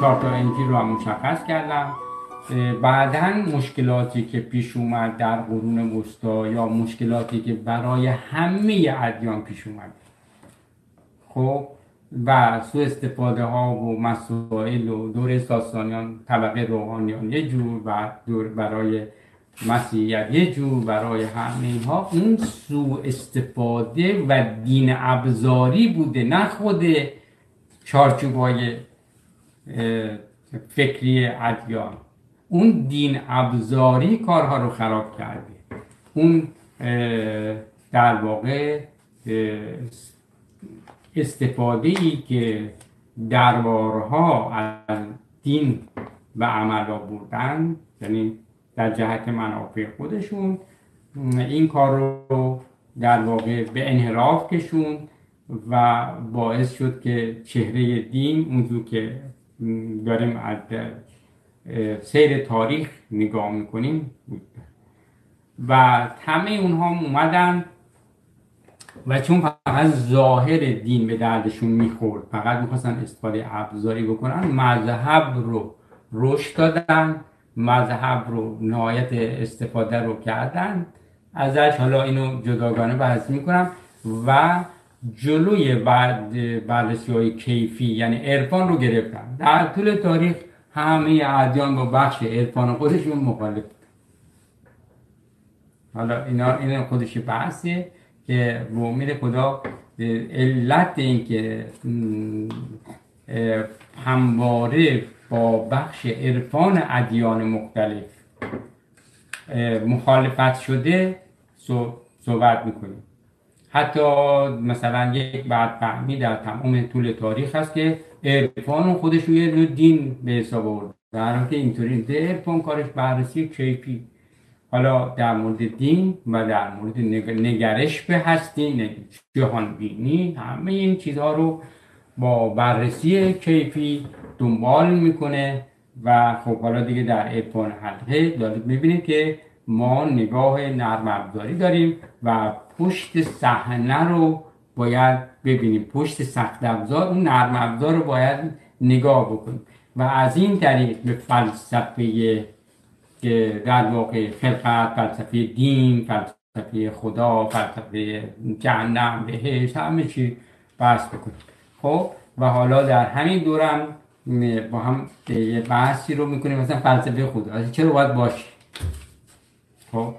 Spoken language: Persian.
چهار تا انجیل رو هم مشخص کردم. بعدا مشکلاتی که پیش اومد در قرون وسطا یا مشکلاتی که برای همه ادیان پیش اومد. خب و سو استفاده ها و مسائل و دور ساسانیان طبقه روحانیان یه جور و دور برای مسیحیت یه جور برای همه اینها. اون سو استفاده و دین ابزاری بوده نه خود چارچوبای فکری ادیان. اون دین ابزاری کارها رو خراب کرده. اون در واقع استفاده ای که دربارها از دین و عمل بردن یعنی در جهت منافع خودشون این کار رو در واقع به انحراف کشون و باعث شد که چهره دین اونجور که داریم از سیر تاریخ نگاه می‌کنیم و همه اونها اومدن و چون فقط ظاهر دین به دردشون می‌خورد فقط می‌خواستن استفاده ابزاری بکنن مذهب رو رشد دادن مذهب رو نهایت استفاده رو کردن. ازش حالا اینو جداگانه بحث می‌کنم. و جلوی بررسی های کیفی یعنی عرفان رو گرفتن. در طول تاریخ همه ادیان با بخش عرفان خودشون مخالف حالا اینا این خودش بحثه که به امید خدا علت این که همواره با بخش عرفان ادیان مختلف مخالفت شده صحبت می‌کنیم. حتی مثلا یک بعد فهمی در تمام طول تاریخ هست که عرفان خودش یه دین به حساب آورد. در حالی که اینطوری عرفان کارش بررسی کیفی. حالا در مورد دین و در مورد نگرش به هستی جهان بینی همه این چیزها رو با بررسی کیفی دنبال می‌کنه و خب حالا دیگه در عرفان حلقه دارید می‌بینید که ما نگاه نرم افزاری داریم و پشت صحنه رو باید ببینیم. پشت سخت افزار اون نرم افزار رو باید نگاه بکنیم. و از این طریق به فلسفه که در واقع خلقت فلسفه دین فلسفه خدا فلسفه جهنم بهش همه چی بحث بکنیم. خب؟ و حالا در همین دورم با هم یه بحثی رو می‌کنیم. مثلا فلسفه خدا. چرا باید باشه؟ 好。